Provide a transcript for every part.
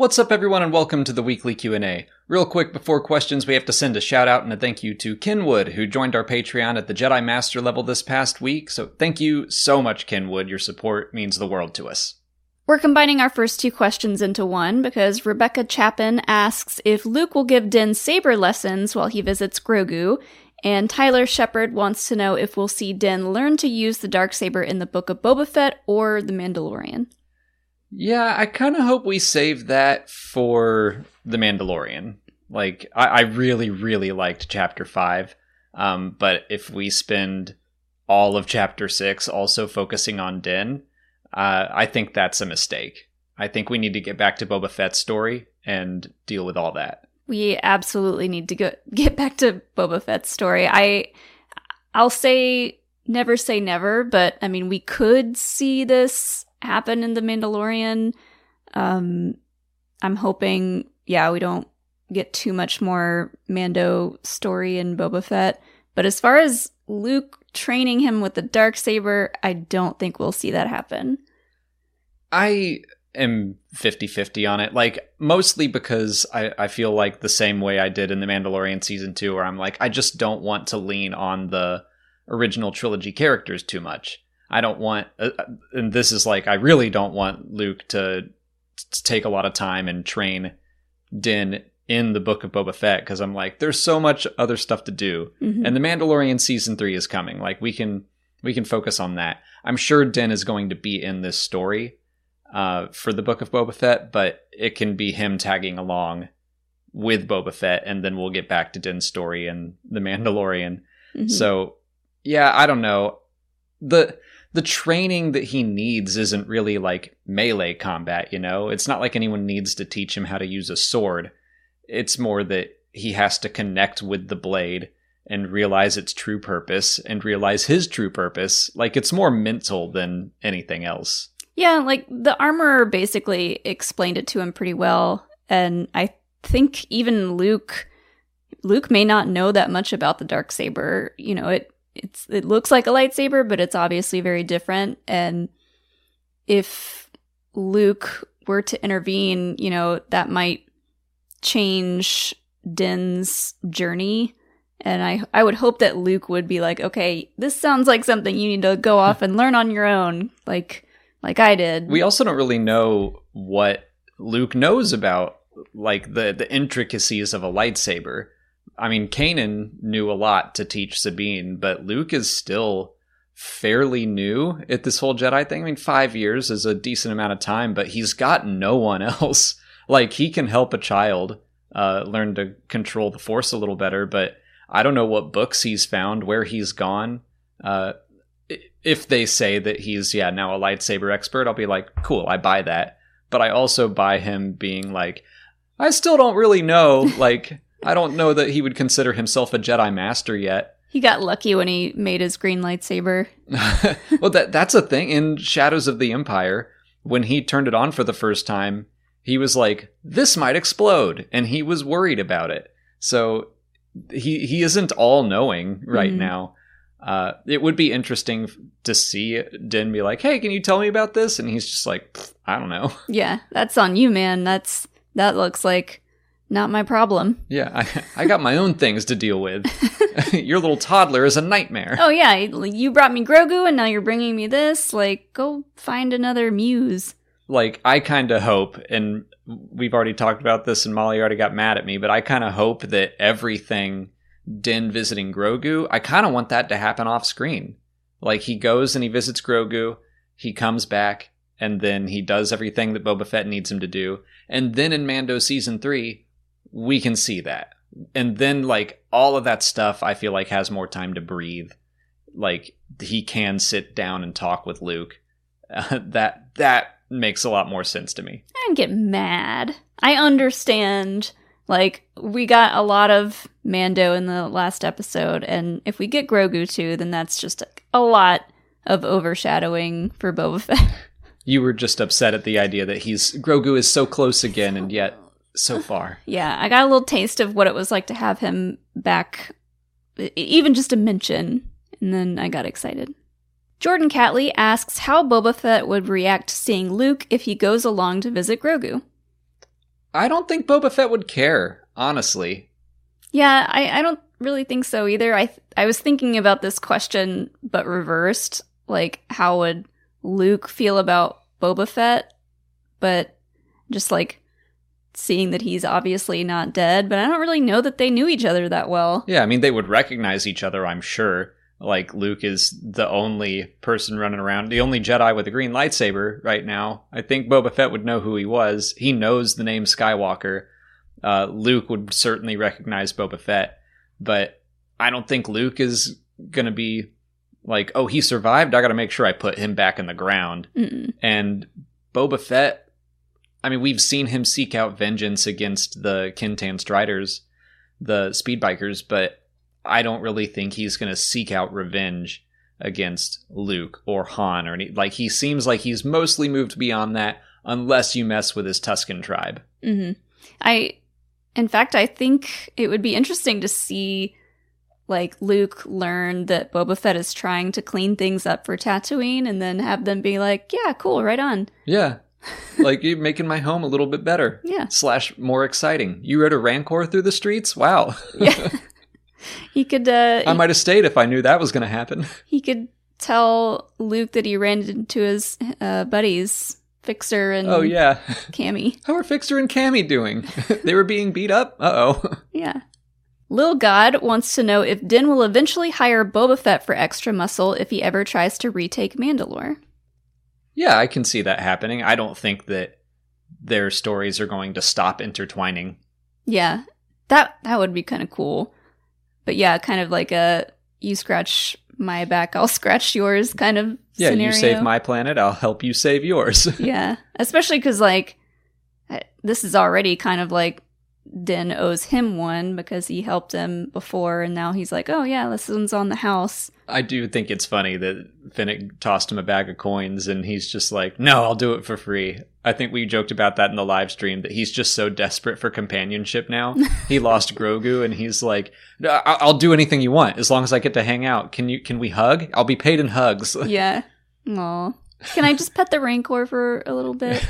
What's up everyone and welcome to the weekly Q&A. Real quick before questions, we have to send a shout out and a thank you to Kenwood who joined our Patreon at the Jedi Master level this past week. So thank you so much Kenwood. Your support means the world to us. We're combining our first two questions into one because Rebecca Chapin asks if Luke will give Din saber lessons while he visits Grogu, and Tyler Shepard wants to know if we'll see Din learn to use the dark saber in the Book of Boba Fett or The Mandalorian. Yeah, I kind of hope we save that for The Mandalorian. Like, I, I really, really liked Chapter 5. Um, but if we spend all of Chapter 6 also focusing on Din, uh, I think that's a mistake. I think we need to get back to Boba Fett's story and deal with all that. We absolutely need to go get back to Boba Fett's story. I I'll say never say never, but I mean we could see this happen in the Mandalorian. Um I'm hoping yeah, we don't get too much more Mando story in Boba Fett. But as far as Luke training him with the dark saber, I don't think we'll see that happen. I am 50-50 on it like mostly because I, I feel like the same way i did in the mandalorian season 2 where i'm like i just don't want to lean on the original trilogy characters too much i don't want uh, and this is like i really don't want luke to, to take a lot of time and train din in the book of boba fett because i'm like there's so much other stuff to do Mhm. and the mandalorian season 3 is coming like we can we can focus on that i'm sure din is going to be in this story uh, for the book of Boba Fett, but it can be him tagging along with Boba Fett, and then we'll get back to Din's story and the Mandalorian. Mhm. So, yeah, I don't know. the The training that he needs isn't really like melee combat. You know, it's not like anyone needs to teach him how to use a sword. It's more that he has to connect with the blade and realize its true purpose and realize his true purpose. Like it's more mental than anything else. Yeah, like the armorer basically explained it to him pretty well, and I think even Luke Luke may not know that much about the dark saber. You know, it it's it looks like a lightsaber, but it's obviously very different and if Luke were to intervene, you know, that might change Din's journey. And I I would hope that Luke would be like, "Okay, this sounds like something you need to go hmm. off and learn on your own." Like like I did. We also don't really know what Luke knows about like the the intricacies of a lightsaber. I mean, Kanan knew a lot to teach Sabine, but Luke is still fairly new at this whole Jedi thing. I mean, 5 years is a decent amount of time, but he's got no one else. Like he can help a child uh learn to control the force a little better, but I don't know what books he's found, where he's gone. Uh if they say that he's yeah now a lightsaber expert i'll be like cool i buy that but i also buy him being like i still don't really know like i don't know that he would consider himself a jedi master yet He got lucky when he made his green lightsaber. well that that's a thing in shadows of the empire when he turned it on for the first time he was like this might explode and he was worried about it so he he isn't all knowing right Mhm. now uh, it would be interesting to see Din be like, "Hey, can you tell me about this?" And he's just like, "I don't know." Yeah, that's on you, man. That's that looks like not my problem. Yeah, I, I got my own things to deal with. Your little toddler is a nightmare. Oh yeah, you brought me Grogu and now you're bringing me this. Like go find another muse. Like, I kind of hope, and we've already talked about this, and Molly already got mad at me, but I kind of hope that everything Din visiting Grogu, I kind of want that to happen off screen. Like, he goes and he visits Grogu, he comes back, and then he does everything that Boba Fett needs him to do. And then in Mando season three, we can see that. And then, like, all of that stuff, I feel like has more time to breathe. Like, he can sit down and talk with Luke. Uh, that that makes a lot more sense to me. I don't get mad. I understand. Like we got a lot of Mando in the last episode, and if we get Grogu too, then that's just a lot of overshadowing for Boba Fett. You were just upset at the idea that he's Grogu is so close again and yet so far. yeah, I got a little taste of what it was like to have him back, even just a mention, and then I got excited. Jordan Catley asks how Boba Fett would react to seeing Luke if he goes along to visit Grogu. I don't think Boba Fett would care, honestly. Yeah, I, I don't really think so either. I th- I was thinking about this question, but reversed. Like, how would Luke feel about Boba Fett? But just like seeing that he's obviously not dead, but I don't really know that they knew each other that well. Yeah, I mean, they would recognize each other, I'm sure. Like, Luke is the only person running around, the only Jedi with a green lightsaber right now. I think Boba Fett would know who he was. He knows the name Skywalker. Uh, Luke would certainly recognize Boba Fett, but I don't think Luke is going to be like, oh, he survived. I got to make sure I put him back in the ground. Mm-mm. And Boba Fett, I mean, we've seen him seek out vengeance against the Kintan Striders, the speed bikers, but I don't really think he's going to seek out revenge against Luke or Han or any. Like, he seems like he's mostly moved beyond that, unless you mess with his Tusken tribe. hmm I, in fact, I think it would be interesting to see, like, Luke learn that Boba Fett is trying to clean things up for Tatooine and then have them be like, yeah, cool, right on. Yeah. Like, you're making my home a little bit better. Yeah. Slash more exciting. You rode a Rancor through the streets? Wow. Yeah. he could, uh, I might have stayed if I knew that was going to happen. he could tell Luke that he ran into his uh, buddies, Fixer and Oh, yeah. Camie. How are Fixer and Camie doing? they were being beat up? Uh oh. Yeah. Lil God wants to know if Din will eventually hire Boba Fett for extra muscle if he ever tries to retake Mandalore. Yeah, I can see that happening. I don't think that their stories are going to stop intertwining. Yeah, that that would be kind of cool. But yeah, kind of like a you scratch my back, I'll scratch yours kind of Yeah, scenario. you save my planet, I'll help you save yours. yeah, especially because like this is already kind of like Din owes him one because he helped him before, and now he's like, oh yeah, this one's on the house. I do think it's funny that Fennec tossed him a bag of coins and he's just like, no, I'll do it for free. I think we joked about that in the live stream that he's just so desperate for companionship now. he lost Grogu and he's like, "I- I'll do anything you want as long as I get to hang out. Can you? Can we hug? I'll be paid in hugs. yeah. Aw. Can I just pet the Rancor for a little bit?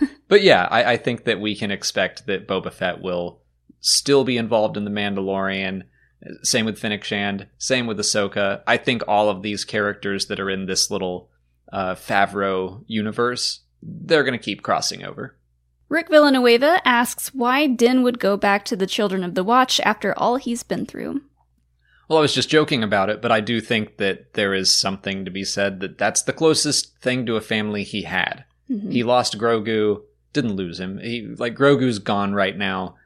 But yeah, I, I think that we can expect that Boba Fett will still be involved in the Mandalorian. Same with Fennec Shand. Same with Ahsoka. I think all of these characters that are in this little uh, Favreau universe, they're going to keep crossing over. Rick Villanueva asks why Din would go back to the Children of the Watch after all he's been through. Well, I was just joking about it, but I do think that there is something to be said that that's the closest thing to a family he had. Mhm. He lost Grogu, didn't lose him. He like Grogu's gone right now,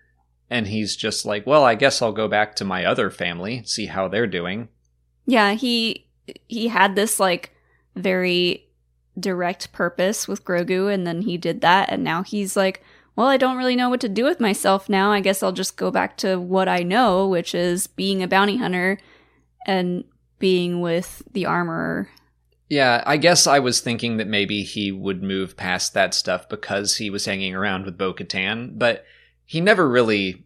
and he's just like, well, I guess I'll go back to my other family, see how they're doing. Yeah, he he had this like very direct purpose with Grogu and then he did that and now he's like, well, I don't really know what to do with myself now. I guess I'll just go back to what I know, which is being a bounty hunter and being with the armorer. Yeah, I guess I was thinking that maybe he would move past that stuff because he was hanging around with Bo Katan, but he never really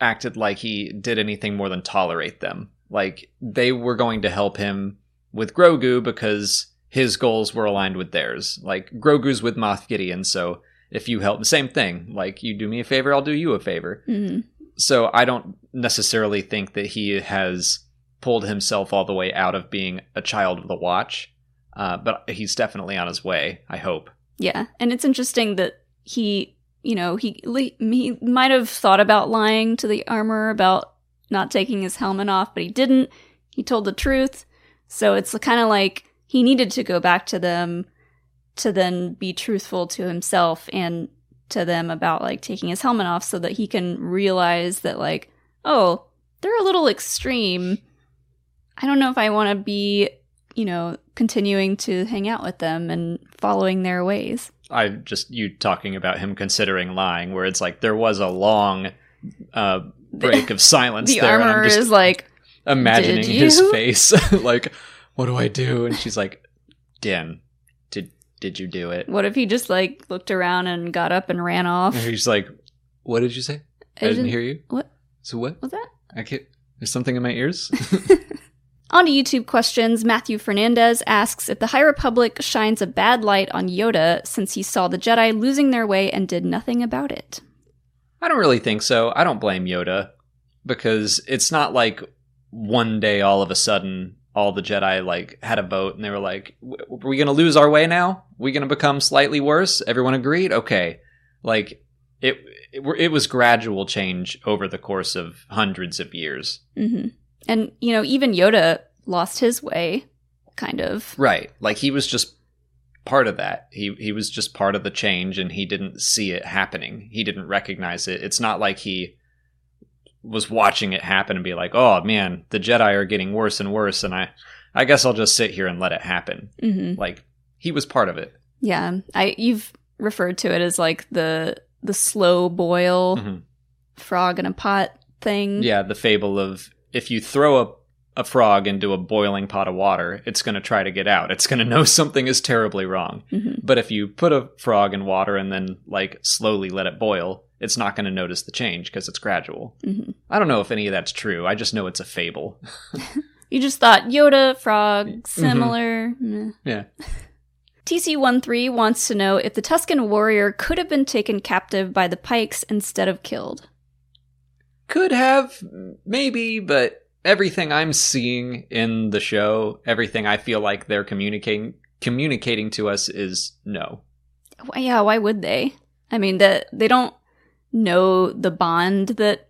acted like he did anything more than tolerate them. Like, they were going to help him with Grogu because his goals were aligned with theirs. Like, Grogu's with Moff Gideon, so if you help, the same thing. Like, you do me a favor, I'll do you a favor. hmm So I don't necessarily think that he has pulled himself all the way out of being a child of the watch. Uh, but he's definitely on his way, I hope. Yeah, and it's interesting that he, you know, he he might have thought about lying to the armorer about not taking his helmet off, but he didn't. He told the truth. So it's kind of like he needed to go back to them to then be truthful to himself and to them about like taking his helmet off so that he can realize that like, oh, they're a little extreme. I don't know if I want to be, you know, continuing to hang out with them and following their ways. I just you talking about him considering lying, where it's like there was a long uh, break of silence the there, and I'm just is like, imagining his face, like, "What do I do?" And she's like, "Din, did did you do it?" what if he just like looked around and got up and ran off? And he's like, "What did you say? I, didn't hear you. What So what? was that? I can't. There's something in my ears." On to YouTube questions, Matthew Fernandez asks if the High Republic shines a bad light on Yoda since he saw the Jedi losing their way and did nothing about it. I don't really think so. I don't blame Yoda because it's not like one day all of a sudden all the Jedi like had a vote and they were like, "W- "Are we going to lose our way now? we going to become slightly worse?" Everyone agreed. Okay, like it, it. It was gradual change over the course of hundreds of years. hmm And you know, even Yoda lost his way, kind of. Right. Like he was just part of that. He he was just part of the change and he didn't see it happening. He didn't recognize it. It's not like he was watching it happen and be like, "Oh man, the Jedi are getting worse and worse and I I guess I'll just sit here and let it happen." hmm Like he was part of it. Yeah, I you've referred to it as like the the slow boil Mhm. frog in a pot thing. Yeah, the fable of if you throw a a frog into a boiling pot of water, it's going to try to get out. It's going to know something is terribly wrong. hmm But if you put a frog in water and then like slowly let it boil, it's not going to notice the change because it's gradual. hmm I don't know if any of that's true. I just know it's a fable. You just thought Yoda frog similar. Meh. Yeah. TC13 wants to know if the Tusken warrior could have been taken captive by the Pikes instead of killed. Could have, maybe, but everything I'm seeing in the show, everything I feel like they're communicating communicating to us is no. Yeah, why would they? I mean, that they don't know the bond that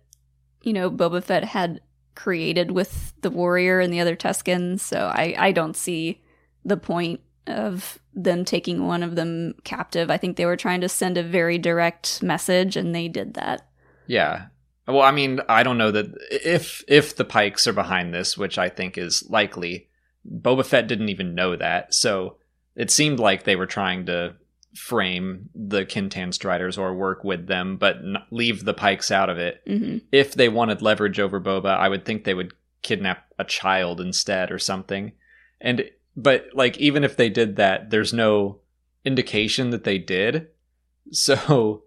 you know Boba Fett had created with the warrior and the other Tuskens. So I I don't see the point of them taking one of them captive. I think they were trying to send a very direct message, and they did that. Yeah. Well, I mean, I don't know that if if the Pikes are behind this, which I think is likely, Boba Fett didn't even know that. So it seemed like they were trying to frame the Kintan Striders or work with them, but n- leave the Pikes out of it. hmm If they wanted leverage over Boba, I would think they would kidnap a child instead or something. And but like even if they did that, there's no indication that they did. So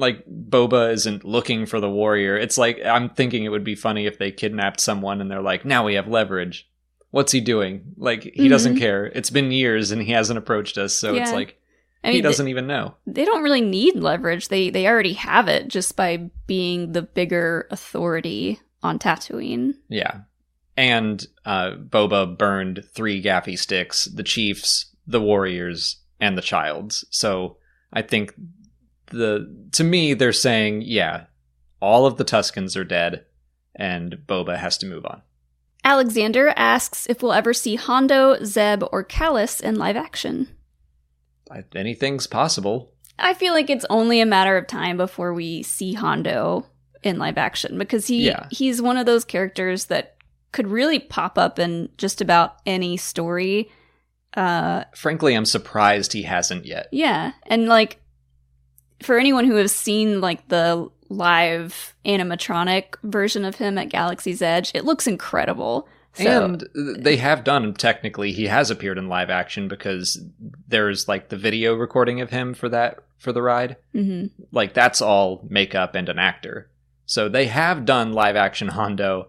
like Boba isn't looking for the warrior. It's like I'm thinking it would be funny if they kidnapped someone and they're like, "Now we have leverage." What's he doing? Like he doesn't Mhm. care. It's been years and he hasn't approached us, so it's like I he doesn't even know. they don't really need leverage. They they already have it just by being the bigger authority on Tatooine. Yeah. And uh, Boba burned three gaffi sticks the chiefs, the warriors, and the childs. So I think the to me they're saying, yeah, all of the Tuskens are dead and Boba has to move on. Alexander asks if we'll ever see Hondo, Zeb, or Kallus in live action. Anything's possible. I feel like it's only a matter of time before we see Hondo in live action because he Yeah. he's one of those characters that could really pop up in just about any story. Uh Frankly, I'm surprised he hasn't yet. yeah, and like for anyone who has seen like the live animatronic version of him at Galaxy's Edge, it looks incredible. So, and they have done technically he has appeared in live action because there's like the video recording of him for that for the ride. mhm. like that's all makeup and an actor. So they have done live action Hondo.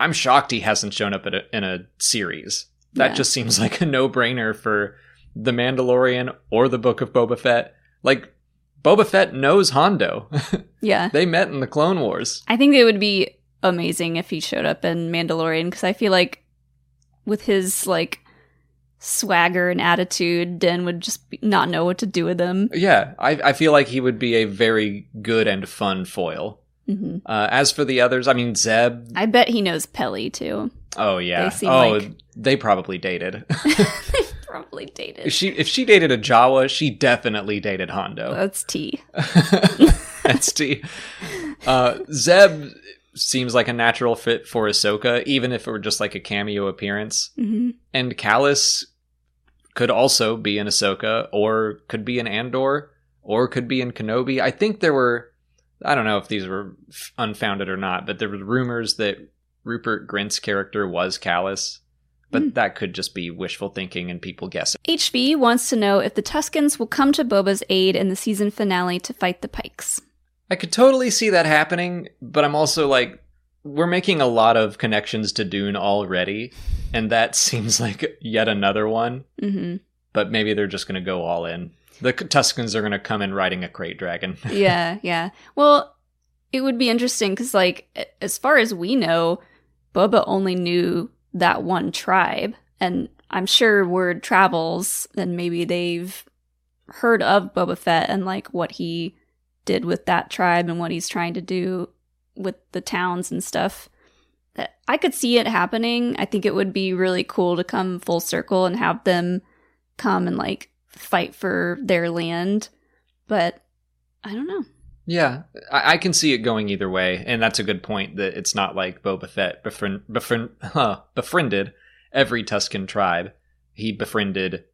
I'm shocked he hasn't shown up a, in a series. That Yeah. just seems like a no brainer for The Mandalorian or the Book of Boba Fett. Like, Boba Fett knows Hondo. yeah. they met in the Clone Wars. I think it would be amazing if he showed up in Mandalorian because I feel like with his like swagger and attitude, Din would just be, not know what to do with him. Yeah, I, I feel like he would be a very good and fun foil. hmm Uh, as for the others, I mean, Zeb. I bet he knows Peli too. Oh yeah. They oh, like- they probably dated. they probably dated. if she if she dated a Jawa, she definitely dated Hondo. That's T. That's T. Uh, Zeb seems like a natural fit for Ahsoka, even if it were just like a cameo appearance. hmm And Kallus could also be in Ahsoka, or could be in Andor, or could be in Kenobi. I think there were, I don't know if these were unfounded or not, but there were rumors that Rupert Grint's character was Kallus. But Hmm. that could just be wishful thinking and people guessing. HV wants to know if the Tuskens will come to Boba's aid in the season finale to fight the Pikes. I could totally see that happening, but I'm also like, we're making a lot of connections to Dune already, and that seems like yet another one. hmm But maybe they're just going to go all in. The Tuskens are going to come in riding a krayt dragon. yeah, yeah. Well, it would be interesting because, like, as far as we know, Boba only knew that one tribe, and I'm sure word travels, and maybe they've heard of Boba Fett and like what he did with that tribe and what he's trying to do with the towns and stuff. I could see it happening. I think it would be really cool to come full circle and have them come and like fight for their land. But I don't know. Yeah, I, I, can see it going either way, and that's a good point. That it's not like Boba Fett befriend, befriend, huh, befriended every Tusken tribe. He befriended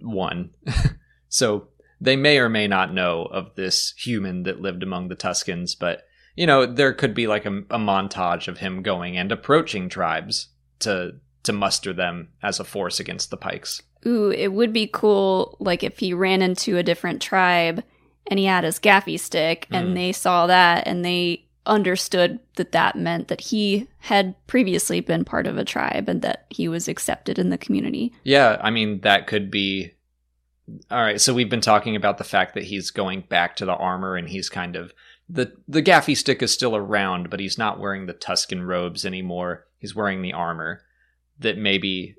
one, so they may or may not know of this human that lived among the Tuskens. But you know, there could be like a, a montage of him going and approaching tribes to to muster them as a force against the Pikes. Ooh, it would be cool, like if he ran into a different tribe and he had his gaffi stick and mm. they saw that and they understood that that meant that he had previously been part of a tribe and that he was accepted in the community. Yeah, I mean that could be All right, so we've been talking about the fact that he's going back to the armor and he's kind of the the gaffi stick is still around, but he's not wearing the Tusken robes anymore. He's wearing the armor that maybe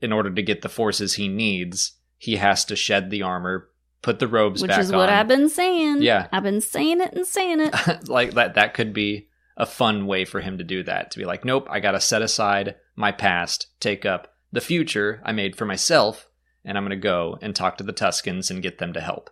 in order to get the forces he needs, he has to shed the armor, put the robes back. Which is what on. I've been saying. Yeah. I've been saying it and saying it. like that that could be a fun way for him to do that. To be like, nope, I gotta set aside my past, take up the future I made for myself, and I'm gonna go and talk to the Tuskens and get them to help.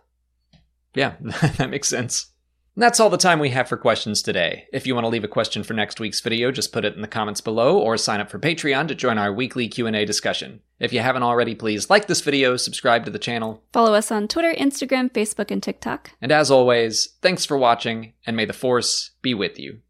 Yeah, that makes sense. And that's all the time we have for questions today. If you want to leave a question for next week's video, just put it in the comments below or sign up for Patreon to join our weekly Q&A discussion. If you haven't already, please like this video, subscribe to the channel, follow us on Twitter, Instagram, Facebook, and TikTok. And as always, thanks for watching and may the force be with you.